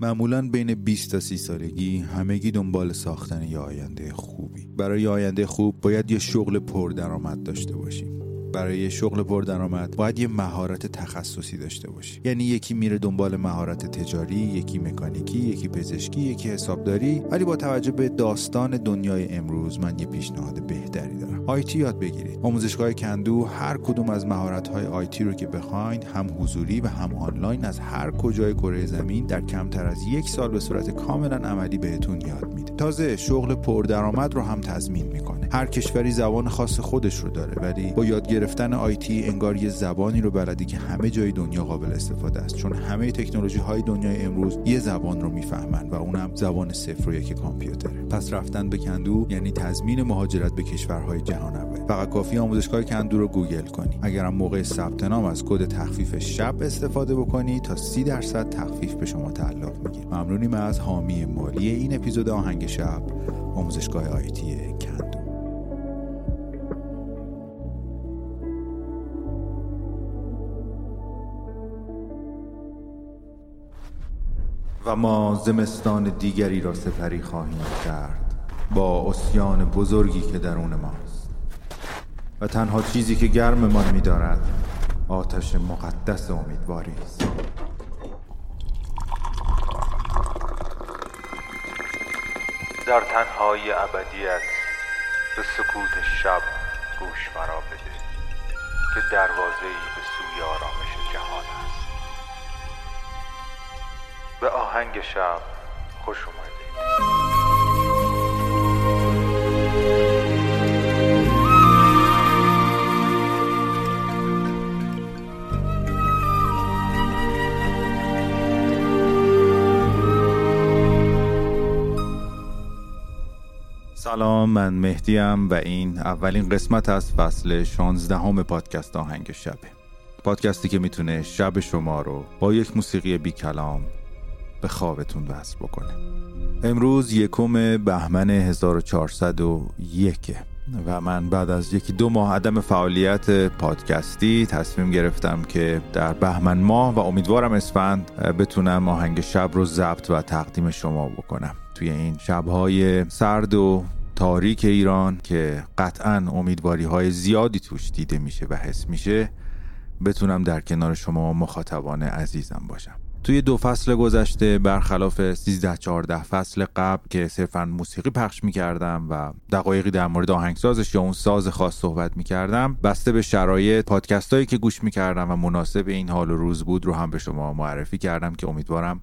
معمولا بین 20 تا 30 سالگی همگی دنبال ساختن یه آینده خوبی. برای آینده خوب باید یه شغل پردرآمد داشته باشیم. برای شغل پردرآمد باید یه مهارت تخصصی داشته باشی. یعنی یکی میره دنبال مهارت تجاری یکی مکانیکی یکی پزشکی یکی حسابداری. ولی با توجه به داستان دنیای امروز من یه پیشنهاد بهتری دارم. آیتی یاد بگیرید. آموزشگاه کندو هر کدوم از مهارت های آیتی رو که بخواین هم حضوری و هم آنلاین از هر کجای کره زمین در کمتر از یک سال به صورت کاملا عملی بهتون یاد میده. تازه شغل پردرآمد رو هم تضمین می‌کنه هر کشوری زبان خاص خودش رو داره ولی با یاد گرفتن آیتی انگار یه زبانی رو بلدی که همه جای دنیا قابل استفاده است. چون همه تکنولوژی های دنیای امروز یه زبان رو می‌فهمن و اونم زبان صفر و یک کامپیوتره. پس رفتن به کندو یعنی تضمین مهاجرت به کشورهای جهان اول. فقط کافی آموزشگاه کندو رو گوگل کنی. اگرم موقع ثبت نام از کد تخفیف شب استفاده بکنی تا 30 درصد تخفیف به شما تعلق می‌گیره. ممنونیم از حامی مالی این اپیزود آهنگ شب. آموزشگاه IT کندو. و ما زمستان دیگری را سپری خواهیم کرد با اسیان بزرگی که درون ماست. و تنها چیزی که گرممان می‌دارد آتش مقدس امیدواری است. در تنهای ابدیت به سکوت شب گوش مرا بده که دروازه‌ای به سوی آرامش جهان به آهنگ شب خوش اومدید. سلام من مهدیم و این اولین قسمت از فصل 16 همه پادکست آهنگ شبه پادکستی که می‌تونه شب شما رو با یک موسیقی بی کلام به خوابتون وصل بکنه. امروز یکم بهمن 1401 و من بعد از یکی دو ماه عدم فعالیت پادکستی تصمیم گرفتم که در بهمن ماه و امیدوارم اسفند بتونم آهنگ شب رو ضبط و تقدیم شما بکنم. توی این شبهای سرد و تاریک ایران که قطعا امیدواری های زیادی توش دیده میشه و حس میشه بتونم در کنار شما مخاطبان عزیزم باشم. توی دو فصل گذشته برخلاف 13 14 فصل قبل که صرفا موسیقی پخش می‌کردم و دقایقی در مورد آهنگسازش یا اون ساز خاص صحبت می‌کردم بسته به شرایط پادکست هایی که گوش می‌کردم و مناسب این حال و روز بود رو هم به شما معرفی کردم که امیدوارم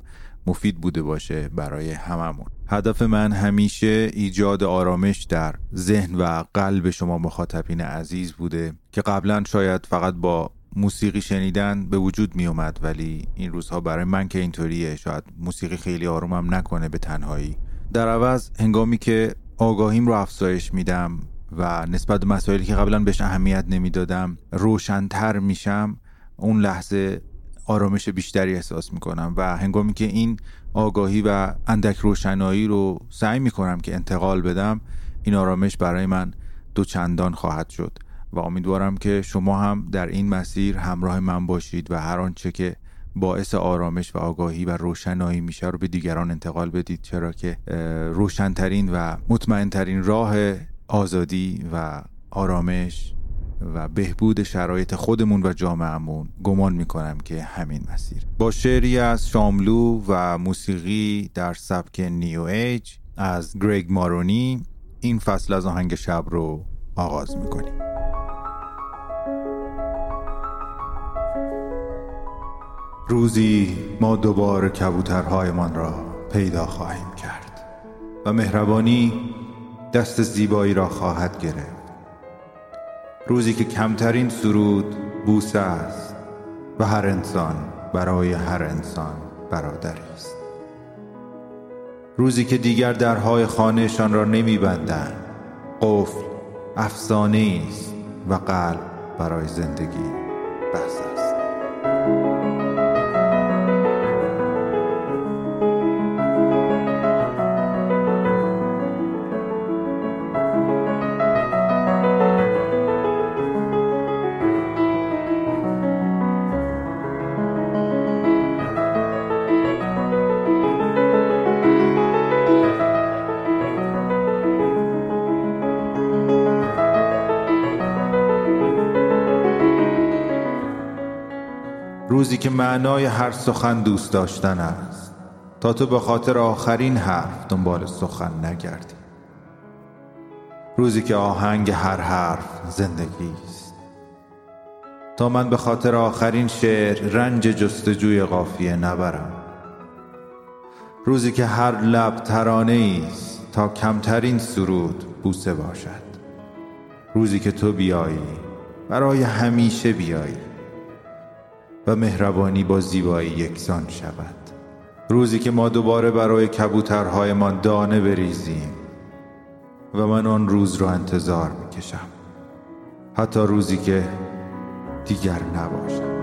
مفید بوده باشه برای هممون. هدف من همیشه ایجاد آرامش در ذهن و قلب شما مخاطبین عزیز بوده که قبلا شاید فقط با موسیقی شنیدن به وجود می اومد ولی این روزها برای من که اینطوریه شاید موسیقی خیلی آرومم نکنه به تنهایی. در عوض هنگامی که آگاهیم رو افزایش میدم و نسبت به مسائلی که قبلا بهش اهمیت نمی‌دادم روشنتر میشم اون لحظه آرامش بیشتری احساس می‌کنم و هنگامی که این آگاهی و اندک روشنایی رو سعی می‌کنم که انتقال بدم این آرامش برای من دوچندان خواهد شد. و امیدوارم که شما هم در این مسیر همراه من باشید و هر آنچه که باعث آرامش و آگاهی و روشنایی میشه رو به دیگران انتقال بدید چرا که روشنترین و مطمئنترین راه آزادی و آرامش و بهبود شرایط خودمون و جامعهمون گمان می‌کنم که همین مسیر. با شعری از شاملو و موسیقی در سبک نیو ایج از گریگ مارونی این فصل از آهنگ شب رو آغاز می‌کنیم. روزی ما دوباره کبوترهایمان را پیدا خواهیم کرد و مهربانی دست زیبایی را خواهد گرفت. روزی که کمترین سرود بوسه است و هر انسان برای هر انسان برادری است. روزی که دیگر درهای خانهشان را نمیبندند قفل افسانه است و قلب برای زندگی بس معنای هر سخن دوست داشتن است. تا تو به خاطر آخرین حرف دنبال سخن نگردی. روزی که آهنگ هر حرف زندگی است. تا من به خاطر آخرین شعر رنج جستجوی قافیه نبرم. روزی که هر لب ترانه است تا کمترین سرود بوسه باشد. روزی که تو بیایی برای همیشه بیایی. و مهربانی با زیبایی یکسان شود. روزی که ما دوباره برای کبوترهایمان دانه بریزیم و من آن روز را انتظار می‌کشم. حتی روزی که دیگر نباشد.